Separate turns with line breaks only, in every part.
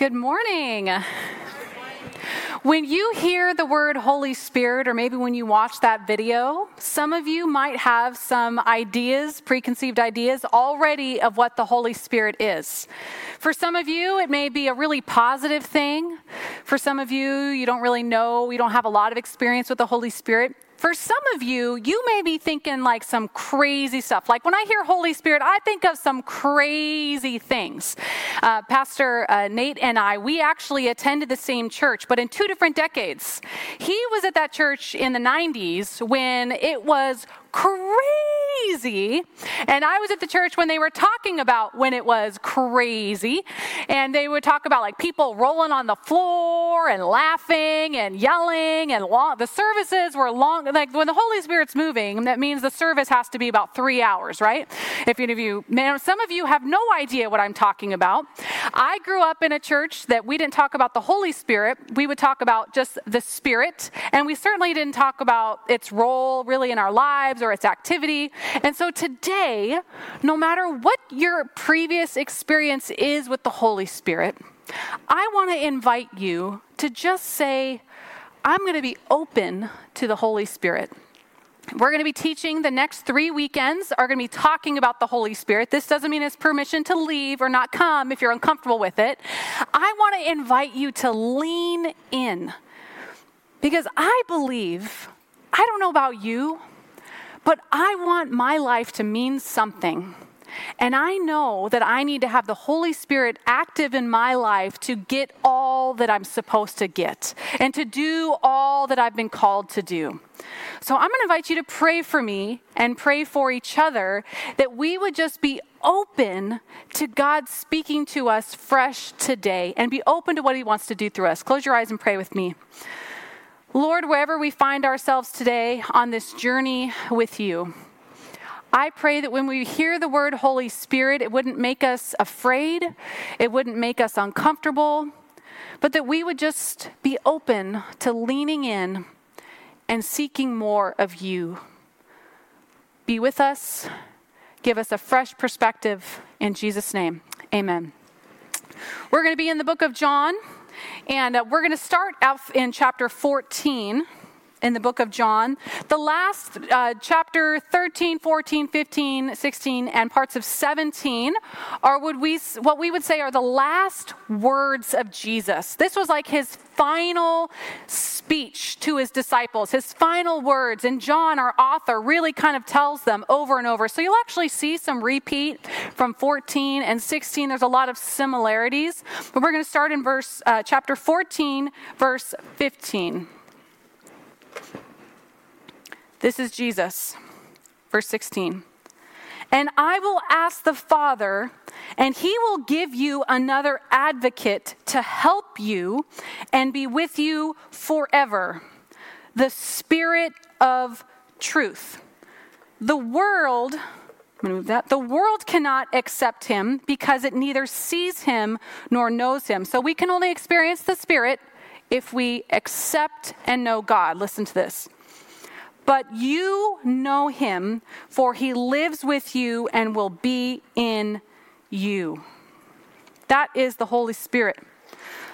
Good morning. When you hear the word Holy Spirit, or maybe when you watch that video, some of you might have some ideas, preconceived ideas already of what the Holy Spirit is. For some of you, it may be a really positive thing. For some of you, you don't really know, you don't have a lot of experience with the Holy Spirit. For some of you, you may be thinking like some crazy stuff. Like when I hear Holy Spirit, I think of some crazy things. Uh, Pastor uh, Nate and I, we actually attended the same church, but in two different decades. He was at that church in the 90s when it was crazy. And I was at the church when they were talking about when it was crazy. And they would talk about like people rolling on the floor and laughing and yelling and long. The services were long. Like when the Holy Spirit's moving, that means the service has to be about three hours, right? If any of you, man, some of you have no idea what I'm talking about. I grew up in a church that we didn't talk about the Holy Spirit. We would talk about just the Spirit. And we certainly didn't talk about its role really in our lives or its activity. And so today, no matter what your previous experience is with the Holy Spirit, I want to invite you to just say, I'm going to be open to the Holy Spirit. We're going to be teaching the next three weekends, are going to be talking about the Holy Spirit. This doesn't mean it's permission to leave or not come if you're uncomfortable with it. I want to invite you to lean in because I believe, I don't know about you, but I want my life to mean something. And I know that I need to have the Holy Spirit active in my life to get all that I'm supposed to get and to do all that I've been called to do. So I'm going to invite you to pray for me and pray for each other that we would just be open to God speaking to us fresh today and be open to what He wants to do through us. Close your eyes and pray with me. Lord, wherever we find ourselves today on this journey with you, I pray that when we hear the word Holy Spirit, it wouldn't make us afraid, it wouldn't make us uncomfortable, but that we would just be open to leaning in and seeking more of you. Be with us, give us a fresh perspective. In Jesus' name, amen. We're going to be in the book of John. And uh, we're going to start out in chapter 14 in the book of John. The last uh, chapter 13, 14, 15, 16, and parts of 17 are what we, what we would say are the last words of Jesus. This was like his final speech to his disciples, his final words. And John, our author, really kind of tells them over and over. So you'll actually see some repeat from 14 and 16. There's a lot of similarities. But we're going to start in verse uh, chapter 14, verse 15. This is Jesus, verse 16. And I will ask the Father, and he will give you another advocate to help you and be with you forever the Spirit of truth. The world, move that. The world cannot accept him because it neither sees him nor knows him. So we can only experience the Spirit if we accept and know God. Listen to this. But you know him, for he lives with you and will be in you. That is the Holy Spirit.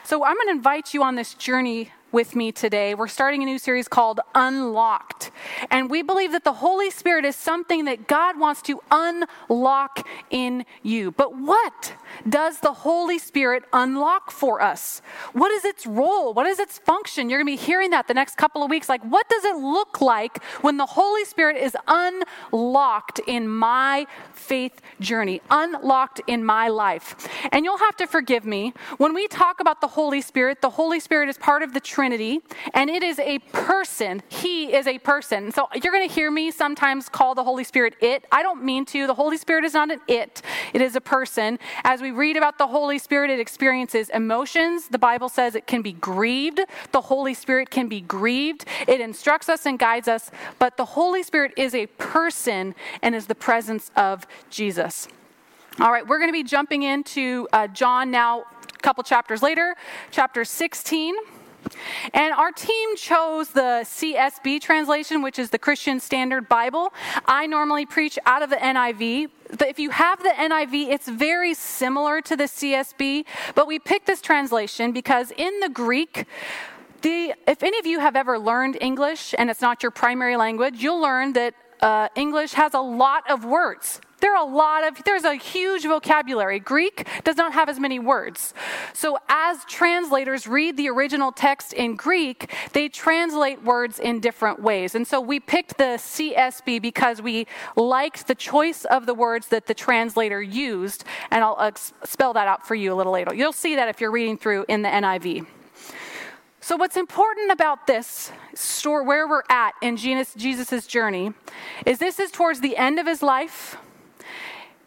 So I'm going to invite you on this journey with me today. We're starting a new series called Unlocked. And we believe that the Holy Spirit is something that God wants to unlock in you. But what does the Holy Spirit unlock for us? What is its role? What is its function? You're going to be hearing that the next couple of weeks. Like, what does it look like when the Holy Spirit is unlocked in my faith journey, unlocked in my life? And you'll have to forgive me. When we talk about the Holy Spirit, the Holy Spirit is part of the Trinity and it is a person. He is a person. So you're going to hear me sometimes call the Holy Spirit it. I don't mean to. The Holy Spirit is not an it, it is a person. As we read about the Holy Spirit, it experiences emotions. The Bible says it can be grieved. The Holy Spirit can be grieved. It instructs us and guides us, but the Holy Spirit is a person and is the presence of Jesus. All right, we're going to be jumping into uh, John now, a couple chapters later, chapter 16. And our team chose the CSB translation, which is the Christian Standard Bible. I normally preach out of the NIV. But if you have the NIV, it's very similar to the CSB. But we picked this translation because in the Greek, the, if any of you have ever learned English and it's not your primary language, you'll learn that uh, English has a lot of words. There are a lot of, there's a huge vocabulary. Greek does not have as many words. So, as translators read the original text in Greek, they translate words in different ways. And so, we picked the CSB because we liked the choice of the words that the translator used. And I'll uh, spell that out for you a little later. You'll see that if you're reading through in the NIV. So, what's important about this story, where we're at in Jesus' journey, is this is towards the end of his life.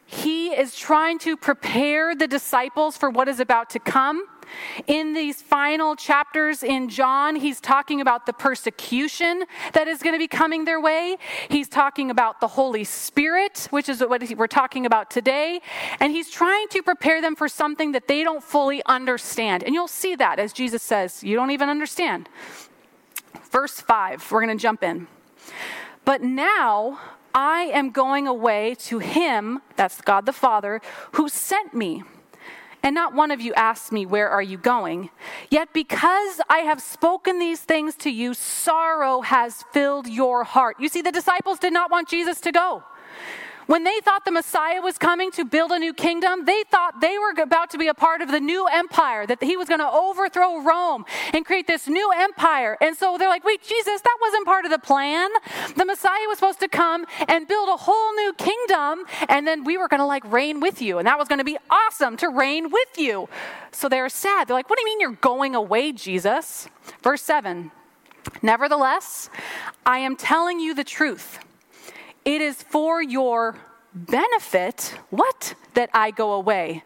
He is trying to prepare the disciples for what is about to come. In these final chapters in John, he's talking about the persecution that is going to be coming their way. He's talking about the Holy Spirit, which is what we're talking about today. And he's trying to prepare them for something that they don't fully understand. And you'll see that as Jesus says, You don't even understand. Verse 5, we're going to jump in. But now I am going away to him, that's God the Father, who sent me. And not one of you asked me, Where are you going? Yet because I have spoken these things to you, sorrow has filled your heart. You see, the disciples did not want Jesus to go. When they thought the Messiah was coming to build a new kingdom, they thought they were about to be a part of the new empire, that he was going to overthrow Rome and create this new empire. And so they're like, wait, Jesus, that wasn't part of the plan. The Messiah was supposed to come and build a whole new kingdom, and then we were going to like reign with you. And that was going to be awesome to reign with you. So they're sad. They're like, what do you mean you're going away, Jesus? Verse 7 Nevertheless, I am telling you the truth. It is for your benefit, what? That I go away.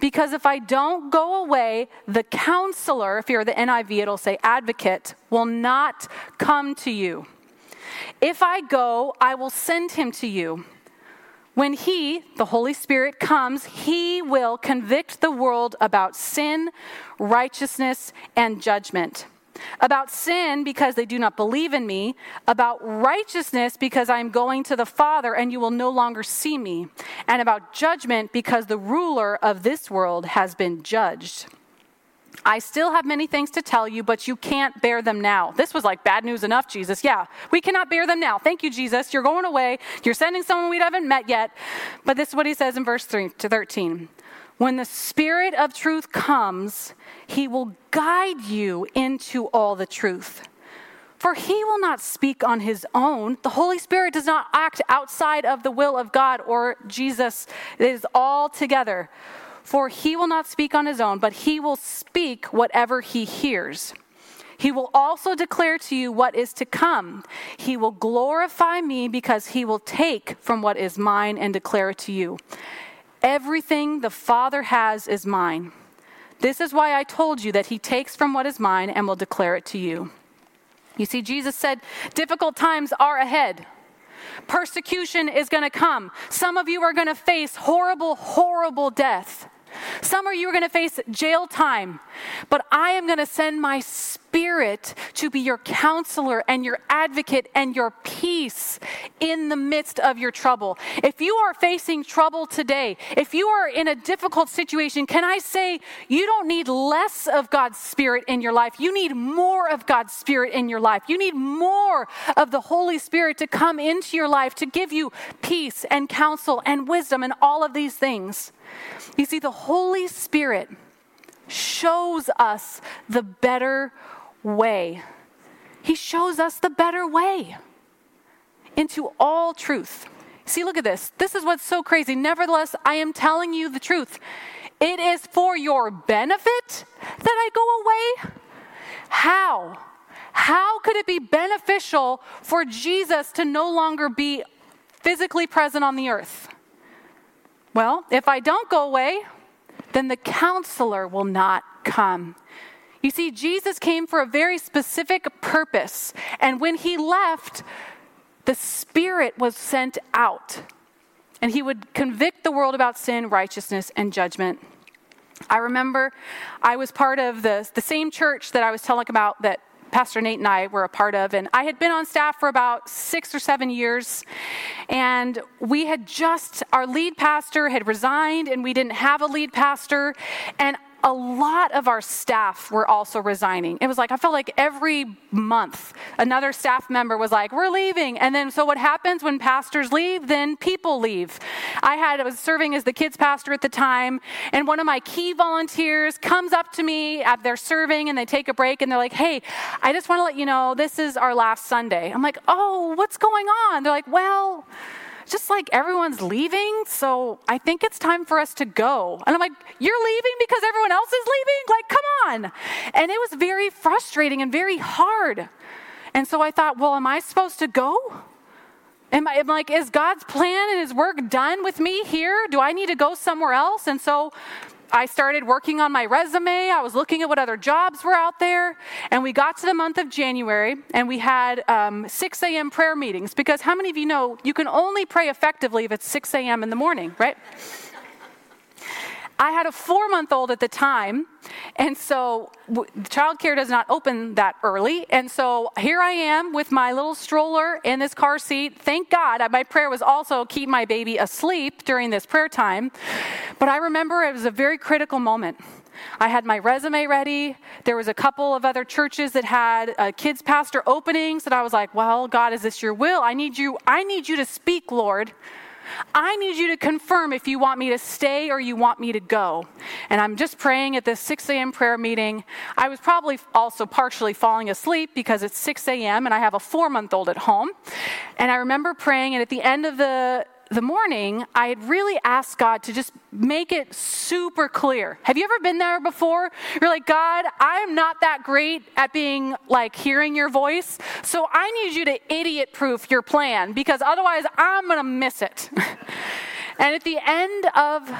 Because if I don't go away, the counselor, if you're the NIV, it'll say advocate, will not come to you. If I go, I will send him to you. When he, the Holy Spirit, comes, he will convict the world about sin, righteousness, and judgment about sin because they do not believe in me, about righteousness because I am going to the Father and you will no longer see me, and about judgment because the ruler of this world has been judged. I still have many things to tell you, but you can't bear them now. This was like bad news enough, Jesus. Yeah, we cannot bear them now. Thank you, Jesus. You're going away. You're sending someone we haven't met yet. But this is what he says in verse 3 to 13. When the Spirit of truth comes, he will guide you into all the truth. For he will not speak on his own. The Holy Spirit does not act outside of the will of God or Jesus. It is all together. For he will not speak on his own, but he will speak whatever he hears. He will also declare to you what is to come. He will glorify me because he will take from what is mine and declare it to you. Everything the Father has is mine. This is why I told you that he takes from what is mine and will declare it to you. You see, Jesus said, difficult times are ahead. Persecution is going to come. Some of you are going to face horrible, horrible death. Some of you are going to face jail time, but I am going to send my spirit to be your counselor and your advocate and your peace in the midst of your trouble. If you are facing trouble today, if you are in a difficult situation, can I say you don't need less of God's spirit in your life? You need more of God's spirit in your life. You need more of the Holy Spirit to come into your life to give you peace and counsel and wisdom and all of these things. You see, the Holy Spirit shows us the better way. He shows us the better way into all truth. See, look at this. This is what's so crazy. Nevertheless, I am telling you the truth. It is for your benefit that I go away. How? How could it be beneficial for Jesus to no longer be physically present on the earth? Well, if I don't go away, then the counselor will not come. You see, Jesus came for a very specific purpose, and when he left, the Spirit was sent out, and he would convict the world about sin, righteousness, and judgment. I remember I was part of the, the same church that I was telling about that Pastor Nate and I were a part of. And I had been on staff for about six or seven years. And we had just, our lead pastor had resigned, and we didn't have a lead pastor. And a lot of our staff were also resigning. It was like, I felt like every month another staff member was like, We're leaving. And then, so what happens when pastors leave? Then people leave. I had, I was serving as the kids pastor at the time, and one of my key volunteers comes up to me at their serving and they take a break and they're like, Hey, I just want to let you know this is our last Sunday. I'm like, Oh, what's going on? They're like, Well, just like everyone's leaving, so I think it's time for us to go. And I'm like, You're leaving because everyone else is leaving? Like, come on. And it was very frustrating and very hard. And so I thought, Well, am I supposed to go? Am I am like, is God's plan and his work done with me here? Do I need to go somewhere else? And so I started working on my resume. I was looking at what other jobs were out there. And we got to the month of January and we had um, 6 a.m. prayer meetings because how many of you know you can only pray effectively if it's 6 a.m. in the morning, right? I had a four month old at the time, and so w- childcare does not open that early. And so here I am with my little stroller in this car seat. Thank God. My prayer was also keep my baby asleep during this prayer time. But I remember it was a very critical moment. I had my resume ready. There was a couple of other churches that had uh, kids pastor openings that I was like, "Well, God, is this your will? I need you I need you to speak, Lord." I need you to confirm if you want me to stay or you want me to go. And I'm just praying at this 6 a.m. prayer meeting. I was probably also partially falling asleep because it's 6 a.m. and I have a four month old at home. And I remember praying, and at the end of the the morning, I had really asked God to just make it super clear. Have you ever been there before? You're like, God, I'm not that great at being like hearing your voice, so I need you to idiot proof your plan because otherwise I'm going to miss it. and at the end of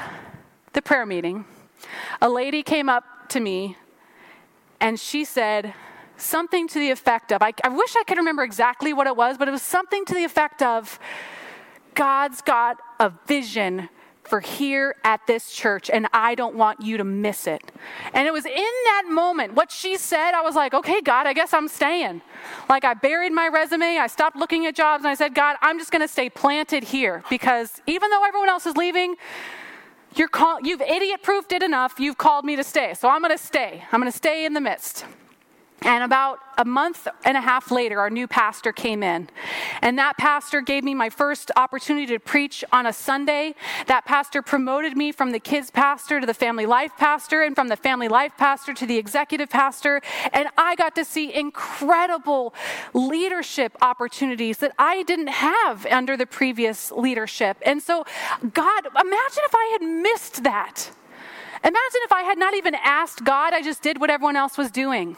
the prayer meeting, a lady came up to me and she said, something to the effect of, I, I wish I could remember exactly what it was, but it was something to the effect of, God's got a vision for here at this church, and I don't want you to miss it. And it was in that moment, what she said, I was like, okay, God, I guess I'm staying. Like, I buried my resume, I stopped looking at jobs, and I said, God, I'm just to stay planted here because even though everyone else is leaving, call- you've idiot proofed it enough, you've called me to stay. So I'm to stay. I'm to stay in the midst. And about a month and a half later, our new pastor came in. And that pastor gave me my first opportunity to preach on a Sunday. That pastor promoted me from the kids pastor to the family life pastor, and from the family life pastor to the executive pastor. And I got to see incredible leadership opportunities that I didn't have under the previous leadership. And so, God, imagine if I had missed that. Imagine if I had not even asked God, I just did what everyone else was doing.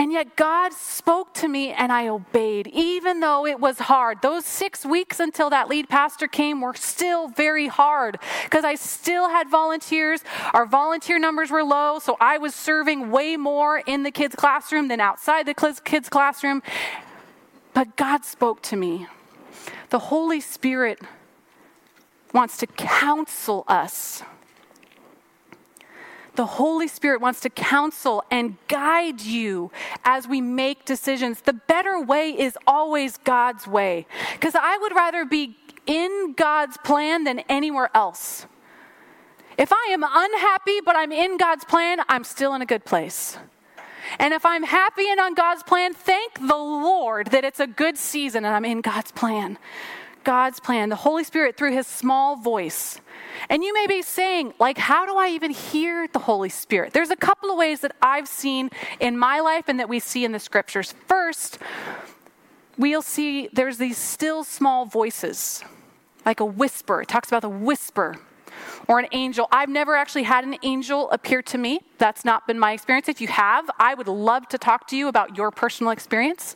And yet God spoke to me and I obeyed, even though it was hard. Those six weeks until that lead pastor came were still very hard because I still had volunteers. Our volunteer numbers were low, so I was serving way more in the kids' classroom than outside the kids' classroom. But God spoke to me. The Holy Spirit wants to counsel us the Holy Spirit wants to counsel and guide you as we make decisions. The better way is always God's way. Because I would rather be in God's plan than anywhere else. If I am unhappy, but I'm in God's plan, I'm still in a good place. And if I'm happy and on God's plan, thank the Lord that it's a good season and I'm in God's plan. God's plan, the Holy Spirit through his small voice. And you may be saying, like, how do I even hear the Holy Spirit? There's a couple of ways that I've seen in my life and that we see in the scriptures. First, we'll see there's these still small voices, like a whisper. It talks about the whisper or an angel. I've never actually had an angel appear to me. That's not been my experience. If you have, I would love to talk to you about your personal experience.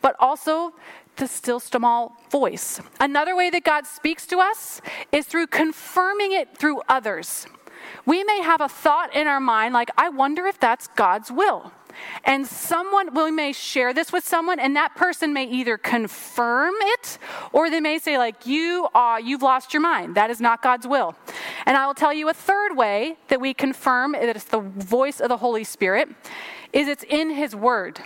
But also, the still small voice. Another way that God speaks to us is through confirming it through others. We may have a thought in our mind like, I wonder if that's God's will. and someone, we may share this with someone, and that person may either confirm it or they may say, like, you are, you've lost your mind. That is not God's will. And I will tell you a third way that we confirm that it's the voice of the Holy Spirit is it's in His Word.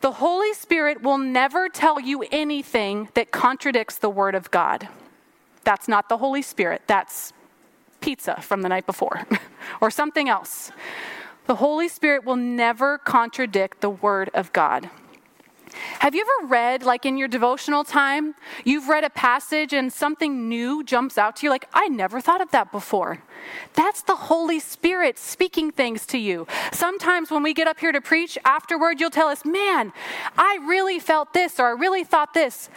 The Holy Spirit will never tell you anything that contradicts the Word of God. That's not the Holy Spirit. That's pizza from the night before or something else. The Holy Spirit will never contradict the Word of God. Have you ever read, like in your devotional time, you've read a passage and something new jumps out to you? Like, I never thought of that before. That's the Holy Spirit speaking things to you. Sometimes when we get up here to preach, afterward, you'll tell us, man, I really felt this or I really thought this.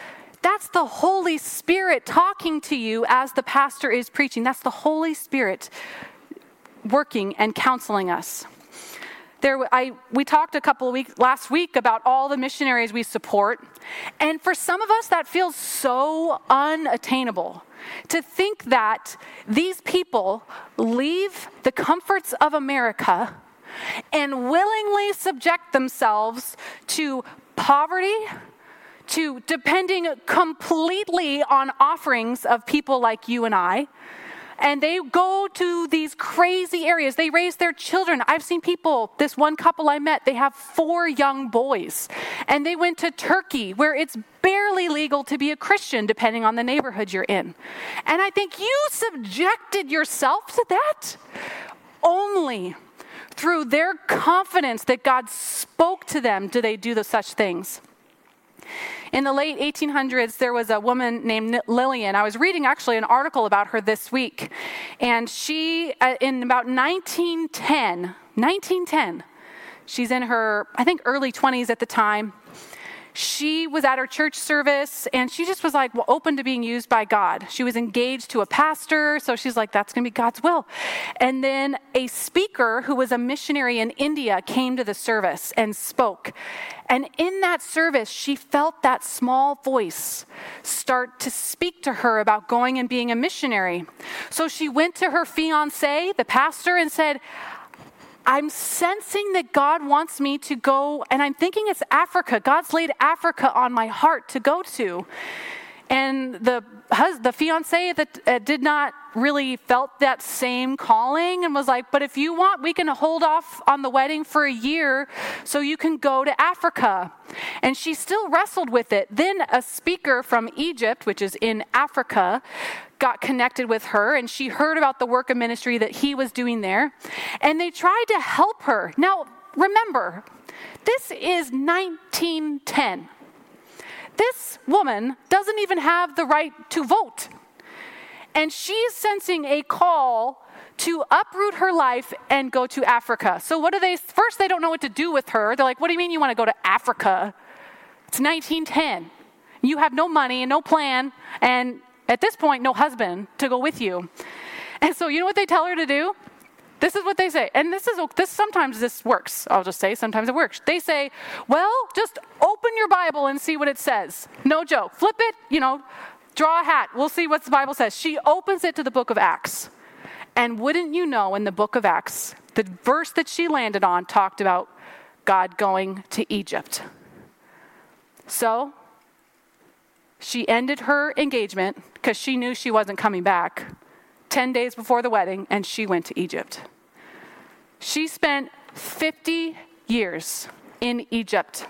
That's the Holy Spirit talking to you as the pastor is preaching. That's the Holy Spirit working and counseling us. There, I, we talked a couple of weeks last week about all the missionaries we support, and for some of us that feels so unattainable to think that these people leave the comforts of America and willingly subject themselves to poverty, to depending completely on offerings of people like you and I. And they go to these crazy areas. They raise their children. I've seen people, this one couple I met, they have four young boys. And they went to Turkey, where it's barely legal to be a Christian, depending on the neighborhood you're in. And I think you subjected yourself to that only through their confidence that God spoke to them do they do the such things. In the late 1800s, there was a woman named Lillian. I was reading actually an article about her this week. And she, uh, in about 1910, 1910, she's in her, I think, early 20s at the time she was at her church service and she just was like well, open to being used by God. She was engaged to a pastor, so she's like, that's going to be God's will. And then a speaker who was a missionary in India came to the service and spoke. And in that service, she felt that small voice start to speak to her about going and being a missionary. So she went to her fiance, the pastor, and said, I'm sensing that God wants me to go, and I'm thinking it's Africa. God's laid Africa on my heart to go to. And the hus- the fiance that uh, did not really felt that same calling and was like, "But if you want, we can hold off on the wedding for a year so you can go to Africa." And she still wrestled with it. Then a speaker from Egypt, which is in Africa, got connected with her and she heard about the work of ministry that he was doing there. And they tried to help her. Now, remember, this is 1910. This woman doesn't even have the right to vote. And she's sensing a call to uproot her life and go to Africa. So, what do they? First, they don't know what to do with her. They're like, What do you mean you want to go to Africa? It's 1910. You have no money and no plan, and at this point, no husband to go with you. And so, you know what they tell her to do? This is what they say. And this is this sometimes this works. I'll just say sometimes it works. They say, "Well, just open your Bible and see what it says." No joke. Flip it, you know, draw a hat. We'll see what the Bible says. She opens it to the book of Acts. And wouldn't you know in the book of Acts, the verse that she landed on talked about God going to Egypt. So, she ended her engagement because she knew she wasn't coming back 10 days before the wedding, and she went to Egypt. She spent 50 years in Egypt,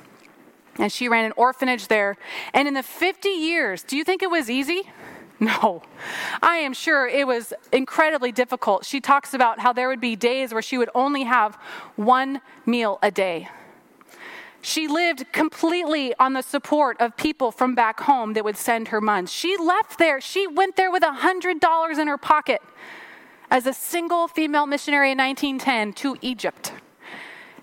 and she ran an orphanage there. And in the 50 years, do you think it was easy? No, I am sure it was incredibly difficult. She talks about how there would be days where she would only have one meal a day. She lived completely on the support of people from back home that would send her money. She left there, she went there with $100 in her pocket as a single female missionary in 1910 to Egypt.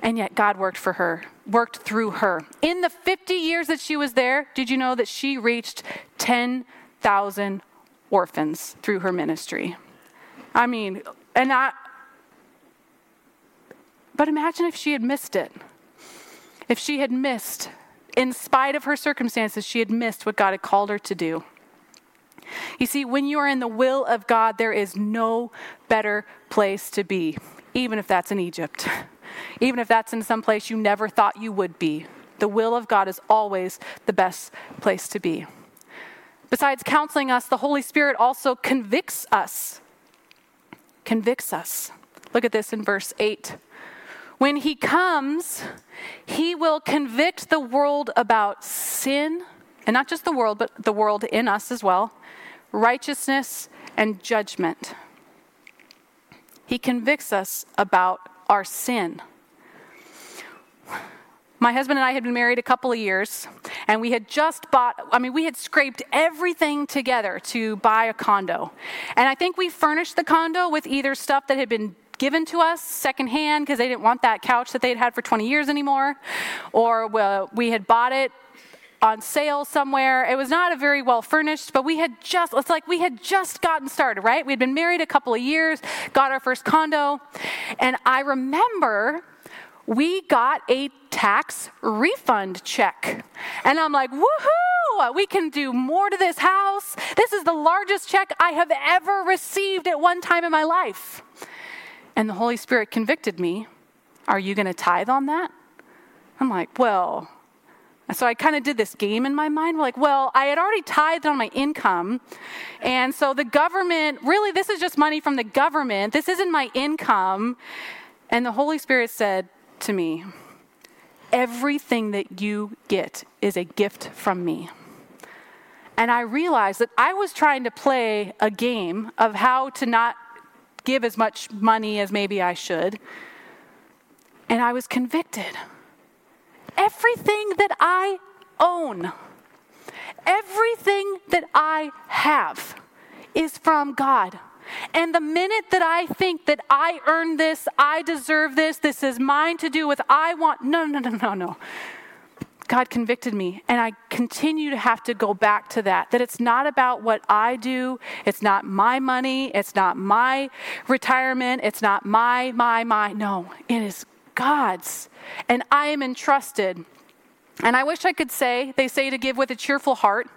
And yet God worked for her, worked through her. In the 50 years that she was there, did you know that she reached 10,000 orphans through her ministry? I mean, and I, but imagine if she had missed it if she had missed, in spite of her circumstances, she had missed what God had called her to do. You see, when you are in the will of God, there is no better place to be, even if that's in Egypt. even if that's in some place you never thought you would be. The will of God is always the best place to be. Besides counseling us, the Holy Spirit also convicts us. Convicts us. Look at this in verse 8. When he comes, he will convict the world about sin, and not just the world, but the world in us as well, righteousness and judgment. He convicts us about our sin. My husband and I had been married a couple of years, and we had just bought, I mean, we had scraped everything together to buy a condo. And I think we furnished the condo with either stuff that had been given to us secondhand because they didn't want that couch that they'd had for 20 years anymore, or we had bought it on sale somewhere. It was not a very well furnished, but we had just, it's like we had just gotten started, right? We'd been married a couple of years, got our first condo, and I remember we got a tax refund check. And I'm like, woohoo! We can do more to this house. This is the largest check I have ever received at one time in my life. And the Holy Spirit convicted me. Are you going to tithe on that? I'm like, well, so I kind of did this game in my mind. Like, well, I had already tithed on my income. And so the government, really, this is just money from the government. This isn't my income. And the Holy Spirit said to me, everything that you get is a gift from me. And I realized that I was trying to play a game of how to not give as much money as maybe I should. And I was convicted. Everything that I own, everything that I have is from God. And the minute that I think that I earned this, I deserve this, this is mine to do with I want, no, no, no, no, no. God convicted me, and I continue to have to go back to that. That it's not about what I do, it's not my money, it's not my retirement, it's not my, my, my. No, it is God's. And I am entrusted and I wish I could say, they say to give with a cheerful heart.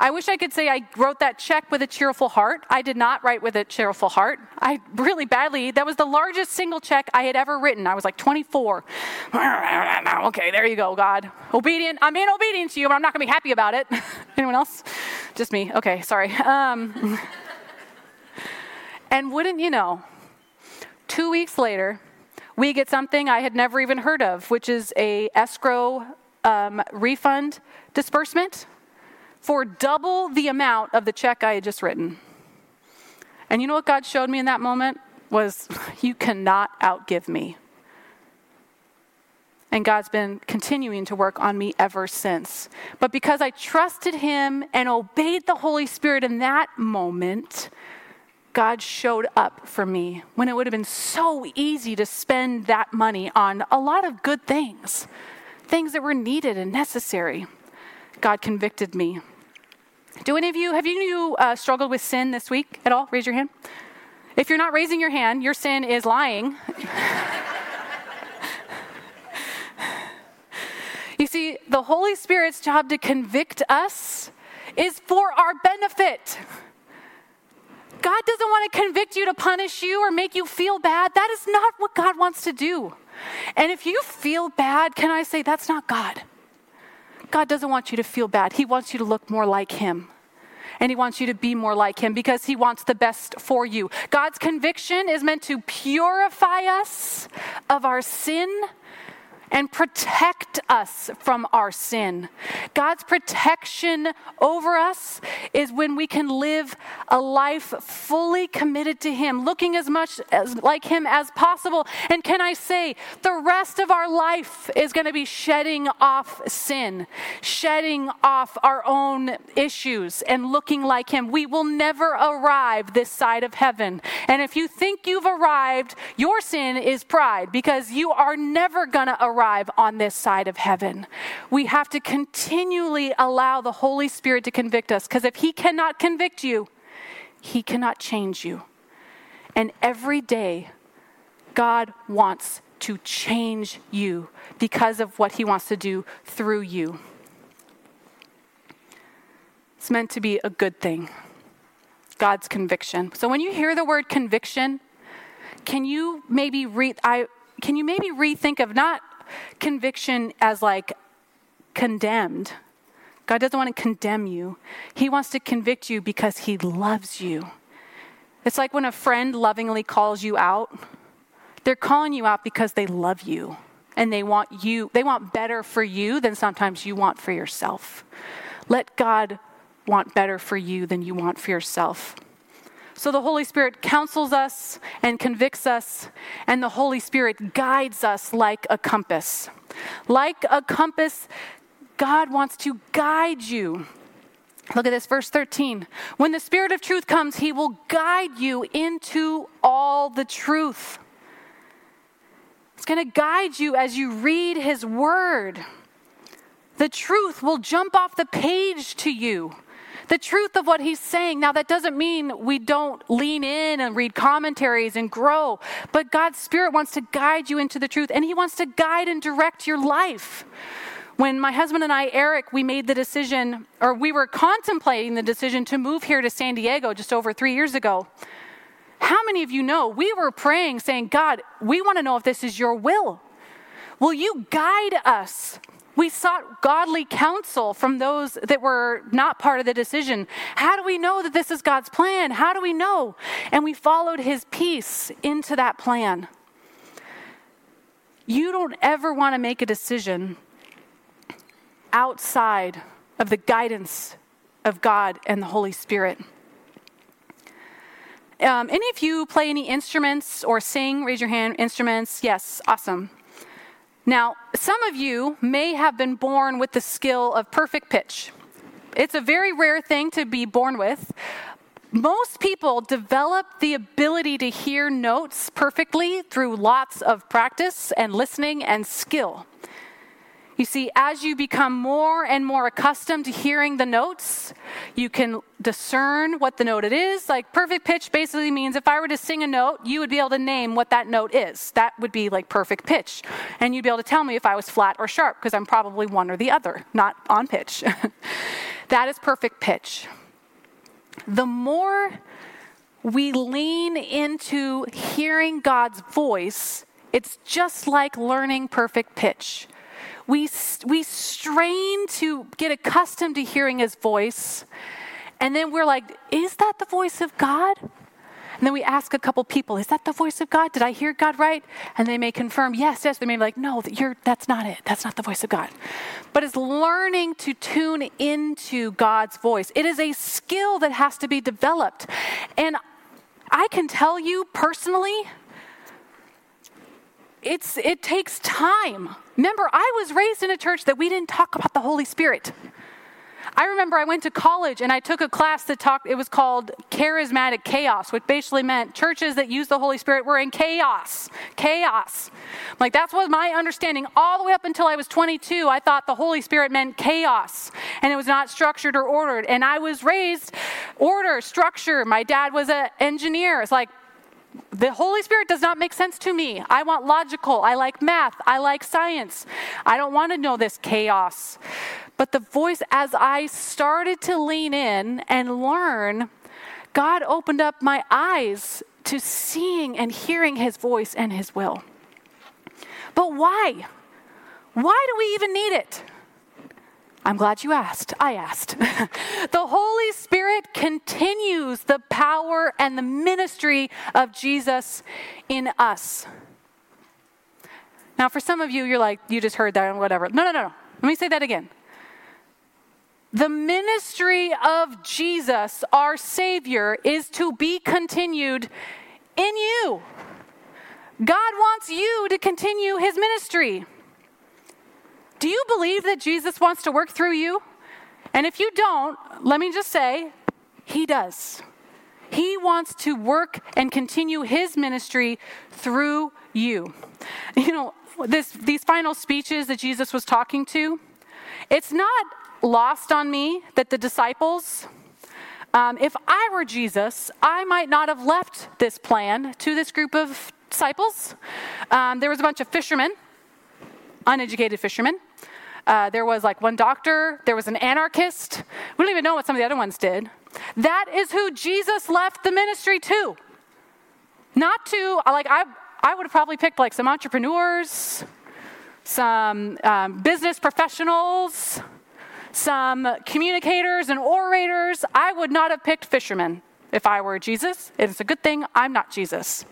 I wish I could say I wrote that check with a cheerful heart. I did not write with a cheerful heart. I really badly, that was the largest single check I had ever written. I was like 24. okay, there you go, God. Obedient. I'm being obedient to you, but I'm not going to be happy about it. Anyone else? Just me. Okay, sorry. Um, and wouldn't you know, two weeks later, we get something I had never even heard of, which is a escrow um, refund disbursement for double the amount of the check I had just written. And you know what God showed me in that moment? Was you cannot outgive me. And God's been continuing to work on me ever since. But because I trusted Him and obeyed the Holy Spirit in that moment, God showed up for me when it would have been so easy to spend that money on a lot of good things things that were needed and necessary. God convicted me. Do any of you, have you uh, struggled with sin this week at all? Raise your hand. If you're not raising your hand, your sin is lying. you see, the Holy Spirit's job to convict us is for our benefit. God doesn't want to convict you to punish you or make you feel bad. That is not what God wants to do. And if you feel bad, can I say that's not God? God doesn't want you to feel bad. He wants you to look more like Him. And He wants you to be more like Him because He wants the best for you. God's conviction is meant to purify us of our sin and protect us from our sin. God's protection over us is when we can live a life fully committed to Him, looking as much as like Him as possible. And can I say, the rest of our life is going to be shedding off sin, shedding off our own issues, and looking like Him. We will never arrive this side of heaven. And if you think you've arrived, your sin is pride because you are never going to arrive arrive on this side of heaven. We have to continually allow the Holy Spirit to convict us because if He cannot convict you, He cannot change you. And every day, God wants to change you because of what He wants to do through you. It's meant to be a good thing. God's conviction. So when you hear the word conviction, can you maybe read I can you maybe rethink of not conviction as like condemned? God doesn't want to condemn you. He wants to convict you because he loves you. It's like when a friend lovingly calls you out. They're calling you out because they love you and they want you, they want better for you than sometimes you want for yourself. Let God want better for you than you want for yourself. So the Holy Spirit counsels us and convicts us, and the Holy Spirit guides us like a compass. Like a compass, God wants to guide you. Look at this, verse 13. When the Spirit of truth comes, he will guide you into all the truth. It's going to guide you as you read his word. The truth will jump off the page to you the truth of what he's saying. Now, that doesn't mean we don't lean in and read commentaries and grow, but God's Spirit wants to guide you into the truth, and he wants to guide and direct your life. When my husband and I, Eric, we made the decision, or we were contemplating the decision to move here to San Diego just over three years ago. How many of you know we were praying, saying, God, we want to know if this is your will. Will you guide us? We sought godly counsel from those that were not part of the decision. How do we know that this is God's plan? How do we know? And we followed his peace into that plan. You don't ever want to make a decision outside of the guidance of God and the Holy Spirit. Um, any of you play any instruments or sing? Raise your hand. Instruments? Yes, awesome. Now, some of you may have been born with the skill of perfect pitch. It's a very rare thing to be born with. Most people develop the ability to hear notes perfectly through lots of practice and listening and skill. You see, as you become more and more accustomed to hearing the notes, you can discern what the note it is. Like perfect pitch basically means if I were to sing a note, you would be able to name what that note is. That would be like perfect pitch. And you'd be able to tell me if I was flat or sharp, because I'm probably one or the other, not on pitch. that is perfect pitch. The more we lean into hearing God's voice, it's just like learning perfect pitch we, we strain to get accustomed to hearing his voice. And then we're like, is that the voice of God? And then we ask a couple people, is that the voice of God? Did I hear God right? And they may confirm, yes, yes. They may be like, no, that's not it. That's not the voice of God. But it's learning to tune into God's voice. It is a skill that has to be developed. And I can tell you personally, it's, it takes time. Remember, I was raised in a church that we didn't talk about the Holy Spirit. I remember I went to college and I took a class that talked, it was called Charismatic Chaos, which basically meant churches that use the Holy Spirit were in chaos. Chaos. Like, that's what my understanding. All the way up until I was 22, I thought the Holy Spirit meant chaos and it was not structured or ordered. And I was raised order, structure. My dad was an engineer. It's like, the Holy Spirit does not make sense to me. I want logical. I like math. I like science. I don't want to know this chaos. But the voice, as I started to lean in and learn, God opened up my eyes to seeing and hearing His voice and His will. But why? Why do we even need it? I'm glad you asked. I asked. the Holy Spirit continues the power and the ministry of Jesus in us. Now, for some of you, you're like, you just heard that and whatever. No, no, no, no. Let me say that again. The ministry of Jesus, our Savior, is to be continued in you. God wants you to continue his ministry. Do you believe that Jesus wants to work through you? And if you don't, let me just say, He does. He wants to work and continue His ministry through you. You know, this, these final speeches that Jesus was talking to, it's not lost on me that the disciples, um, if I were Jesus, I might not have left this plan to this group of disciples. Um, there was a bunch of fishermen, uneducated fishermen. Uh, there was like one doctor, there was an anarchist. We don't even know what some of the other ones did. That is who Jesus left the ministry to. Not to, like, I, I would have probably picked like some entrepreneurs, some um, business professionals, some communicators and orators. I would not have picked fishermen if I were Jesus. It's a good thing I'm not Jesus.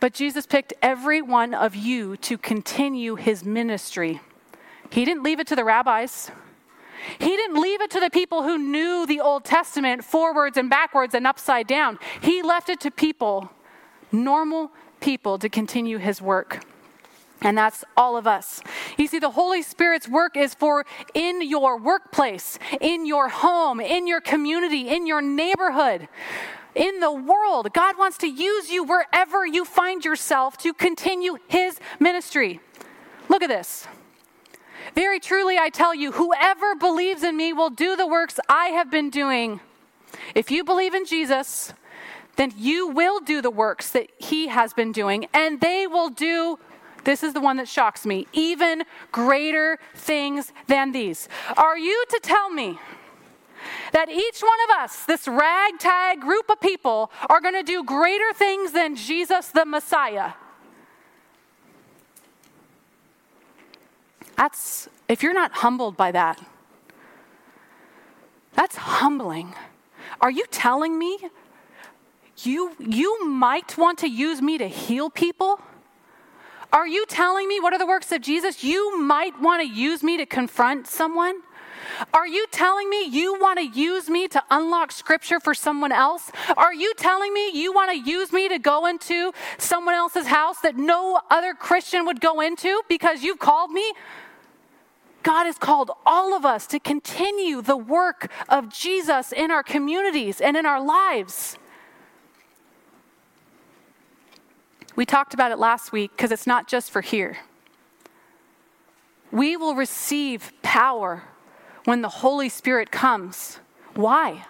But Jesus picked every one of you to continue his ministry. He didn't leave it to the rabbis. He didn't leave it to the people who knew the Old Testament forwards and backwards and upside down. He left it to people, normal people, to continue his work. And that's all of us. You see, the Holy Spirit's work is for in your workplace, in your home, in your community, in your neighborhood, in the world. God wants to use you wherever you find yourself to continue His ministry. Look at this. Very truly, I tell you, whoever believes in me will do the works I have been doing. If you believe in Jesus, then you will do the works that he has been doing, and they will do this is the one that shocks me. Even greater things than these. Are you to tell me that each one of us, this ragtag group of people, are going to do greater things than Jesus the Messiah? That's, if you're not humbled by that, that's humbling. Are you telling me you, you might want to use me to heal people? Are you telling me what are the works of Jesus? You might want to use me to confront someone? Are you telling me you want to use me to unlock scripture for someone else? Are you telling me you want to use me to go into someone else's house that no other Christian would go into because you've called me? God has called all of us to continue the work of Jesus in our communities and in our lives. We talked about it last week because it's not just for here. We will receive power when the Holy Spirit comes. Why?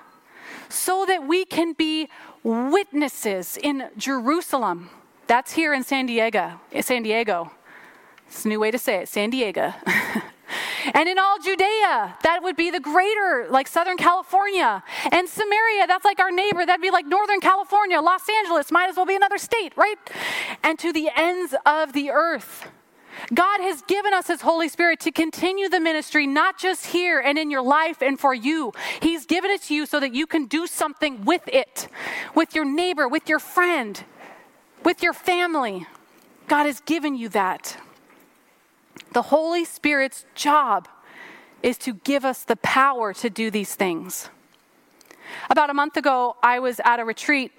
So that we can be witnesses in Jerusalem. That's here in San Diego. Eh, San Diego. It's a new way to say it, San Diego. And in all Judea, that would be the greater, like Southern California. And Samaria, that's like our neighbor, that'd be like Northern California. Los Angeles might as well be another state, right? And to the ends of the earth. God has given us His Holy Spirit to continue the ministry, not just here and in your life and for you. He's given it to you so that you can do something with it, with your neighbor, with your friend, with your family. God has given you that. The Holy Spirit's job is to give us the power to do these things. About a month ago, I was at a retreat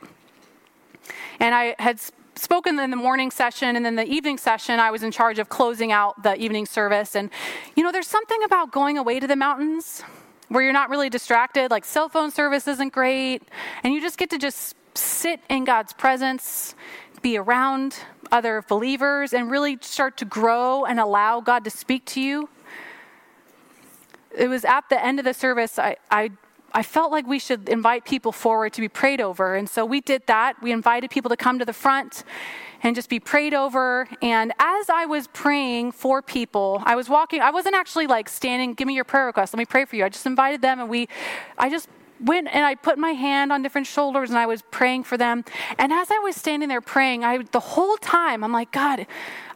and I had spoken in the morning session and then the evening session i was in charge of closing out the evening service and you know there's something about going away to the mountains where you're not really distracted like cell phone service isn't great and you just get to just sit in god's presence be around other believers and really start to grow and allow God to speak to you. It was at the end of the service, I, I, I felt like we should invite people forward to be prayed over. And so we did that. We invited people to come to the front and just be prayed over. And as I was praying for people, I was walking, I wasn't actually like standing, give me your prayer request, let me pray for you. I just invited them and we, I just went and I put my hand on different shoulders and I was praying for them. And as I was standing there praying, I the whole time I'm like, God,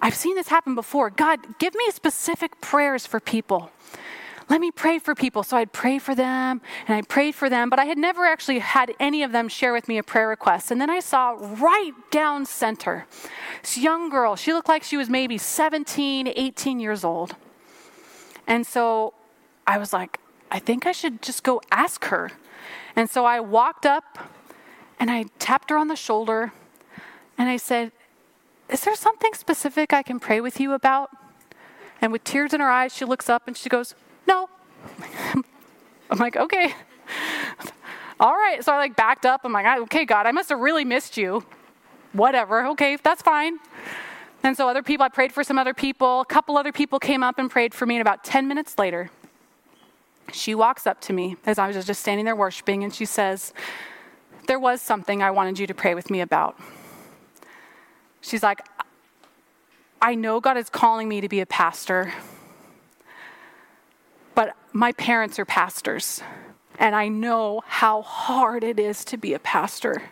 I've seen this happen before. God, give me specific prayers for people. Let me pray for people. So I'd pray for them and I prayed for them, but I had never actually had any of them share with me a prayer request. And then I saw right down center this young girl. She looked like she was maybe 17, 18 years old. And so I was like, I think I should just go ask her and so I walked up and I tapped her on the shoulder and I said, Is there something specific I can pray with you about? And with tears in her eyes, she looks up and she goes, No. I'm like, Okay. All right. So I like backed up. I'm like, Okay, God, I must have really missed you. Whatever. Okay, that's fine. And so other people, I prayed for some other people. A couple other people came up and prayed for me. And about 10 minutes later, she walks up to me as I was just standing there worshiping, and she says, There was something I wanted you to pray with me about. She's like, I know God is calling me to be a pastor, my parents are pastors, and I know how hard it is to be a pastor.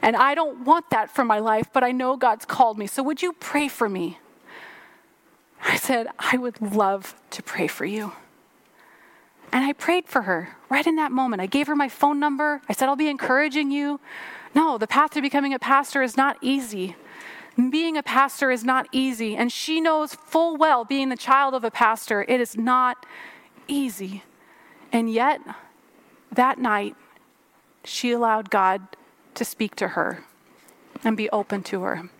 And I don't want that for my life, but I know God's called me. So would you pray for me? I said, I would love to pray for you. And I prayed for her right in that moment. I gave her my phone number. I said, I'll be encouraging you. No, the path to becoming a pastor is not easy. Being a pastor is not easy. And she knows full well, being the child of a pastor, it is not easy. And yet, that night, she allowed God to speak to her and be open to her.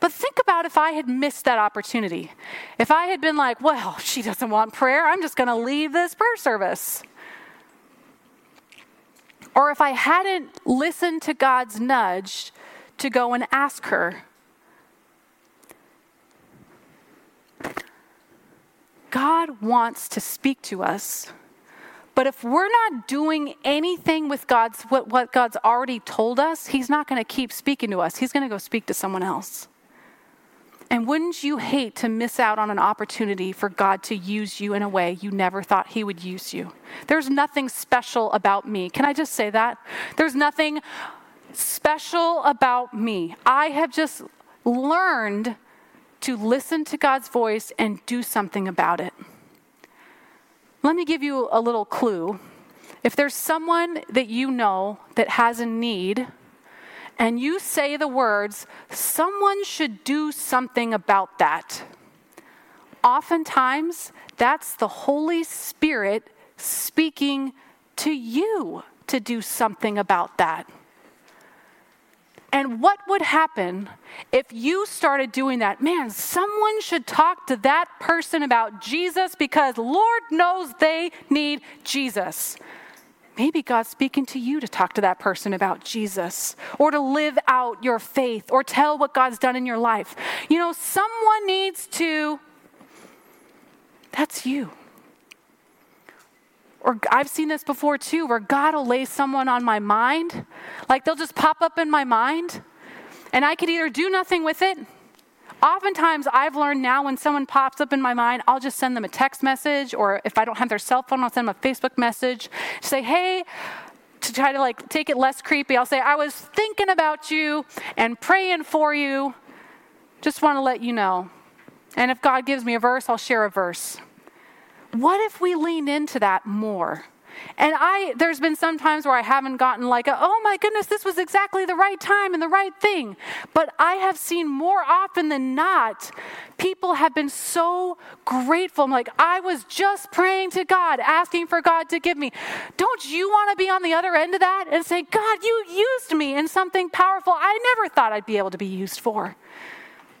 But think about if I had missed that opportunity. If I had been like, well, she doesn't want prayer, I'm just going to leave this prayer service. Or if I hadn't listened to God's nudge to go and ask her. God wants to speak to us. But if we're not doing anything with God's what, what God's already told us, He's not going to keep speaking to us. He's going to go speak to someone else. And wouldn't you hate to miss out on an opportunity for God to use you in a way you never thought He would use you? There's nothing special about me. Can I just say that? There's nothing special about me. I have just learned to listen to God's voice and do something about it. Let me give you a little clue. If there's someone that you know that has a need, and you say the words, someone should do something about that. Oftentimes, that's the Holy Spirit speaking to you to do something about that. And what would happen if you started doing that? Man, someone should talk to that person about Jesus because Lord knows they need Jesus. Maybe God's speaking to you to talk to that person about Jesus or to live out your faith or tell what God's done in your life. You know, someone needs to, that's you. Or I've seen this before too, where God will lay someone on my mind. Like they'll just pop up in my mind, and I could either do nothing with it Oftentimes, I've learned now when someone pops up in my mind, I'll just send them a text message, or if I don't have their cell phone, I'll send them a Facebook message to say, hey, to try to like take it less creepy, I'll say, I was thinking about you and praying for you. Just want to let you know. And if God gives me a verse, I'll share a verse. What if we lean into that more? And I, there's been some times where I haven't gotten like, a, oh my goodness, this was exactly the right time and the right thing. But I have seen more often than not, people have been so grateful. I'm like, I was just praying to God, asking for God to give me. Don't you want to be on the other end of that and say, God, you used me in something powerful I never thought I'd be able to be used for?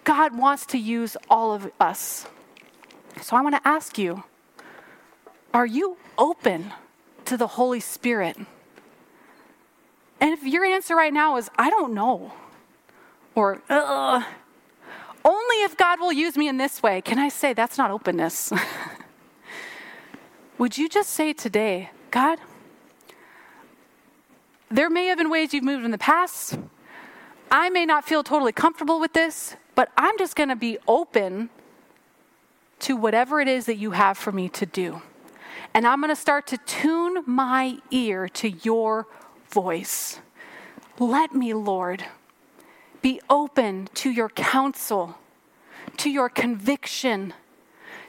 God wants to use all of us. So I want to ask you, are you open? to the Holy Spirit? And if your answer right now is, I don't know, or, Ugh, only if God will use me in this way, can I say that's not openness? Would you just say today, God, there may have been ways you've moved in the past. I may not feel totally comfortable with this, but I'm just going to be open to whatever it is that you have for me to do and I'm going to start to tune my ear to your voice. Let me, Lord, be open to your counsel, to your conviction,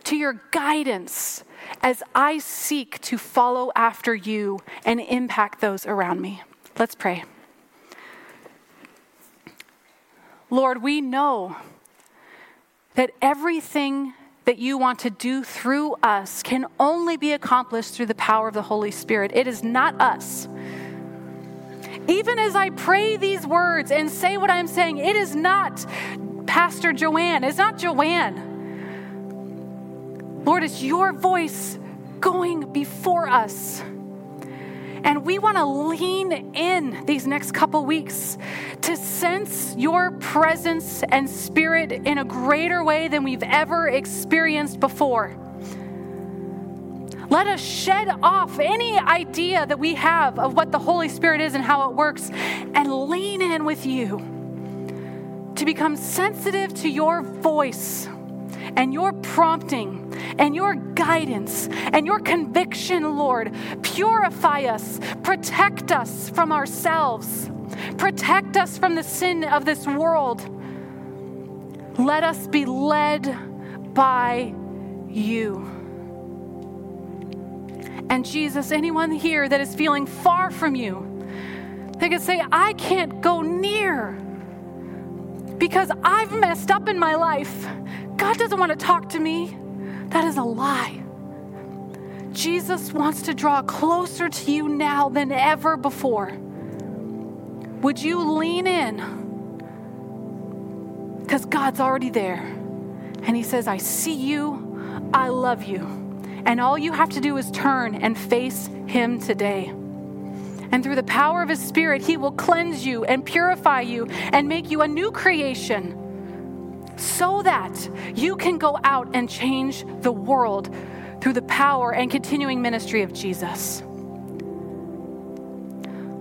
to your guidance as I seek to follow after you and impact those around me. Let's pray. Lord, we know that everything that you want to do through us can only be accomplished through the power of the Holy Spirit. It is not us. Even as I pray these words and say what I'm saying, it is not Pastor JoAnn, it's not JoAnn. Lord, it's your voice going before us. And we want to lean in these next couple weeks to sense your presence and spirit in a greater way than we've ever experienced before. Let us shed off any idea that we have of what the Holy Spirit is and how it works and lean in with you to become sensitive to your voice and your prompting and your guidance and your conviction, Lord. Purify us, protect us from ourselves. Protect us from the sin of this world. Let us be led by you. And Jesus, anyone here that is feeling far from you, they could say, I can't go near because I've messed up in my life. God doesn't want to talk to me. That is a lie. Jesus wants to draw closer to you now than ever before. Would you lean in? Because God's already there. And He says, I see you, I love you. And all you have to do is turn and face Him today. And through the power of His Spirit, He will cleanse you and purify you and make you a new creation so that you can go out and change the world through the power and continuing ministry of Jesus.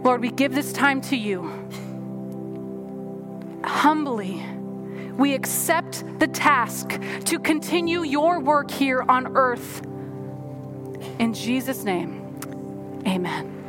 Lord, we give this time to you. Humbly, we accept the task to continue your work here on earth. In Jesus' name, amen.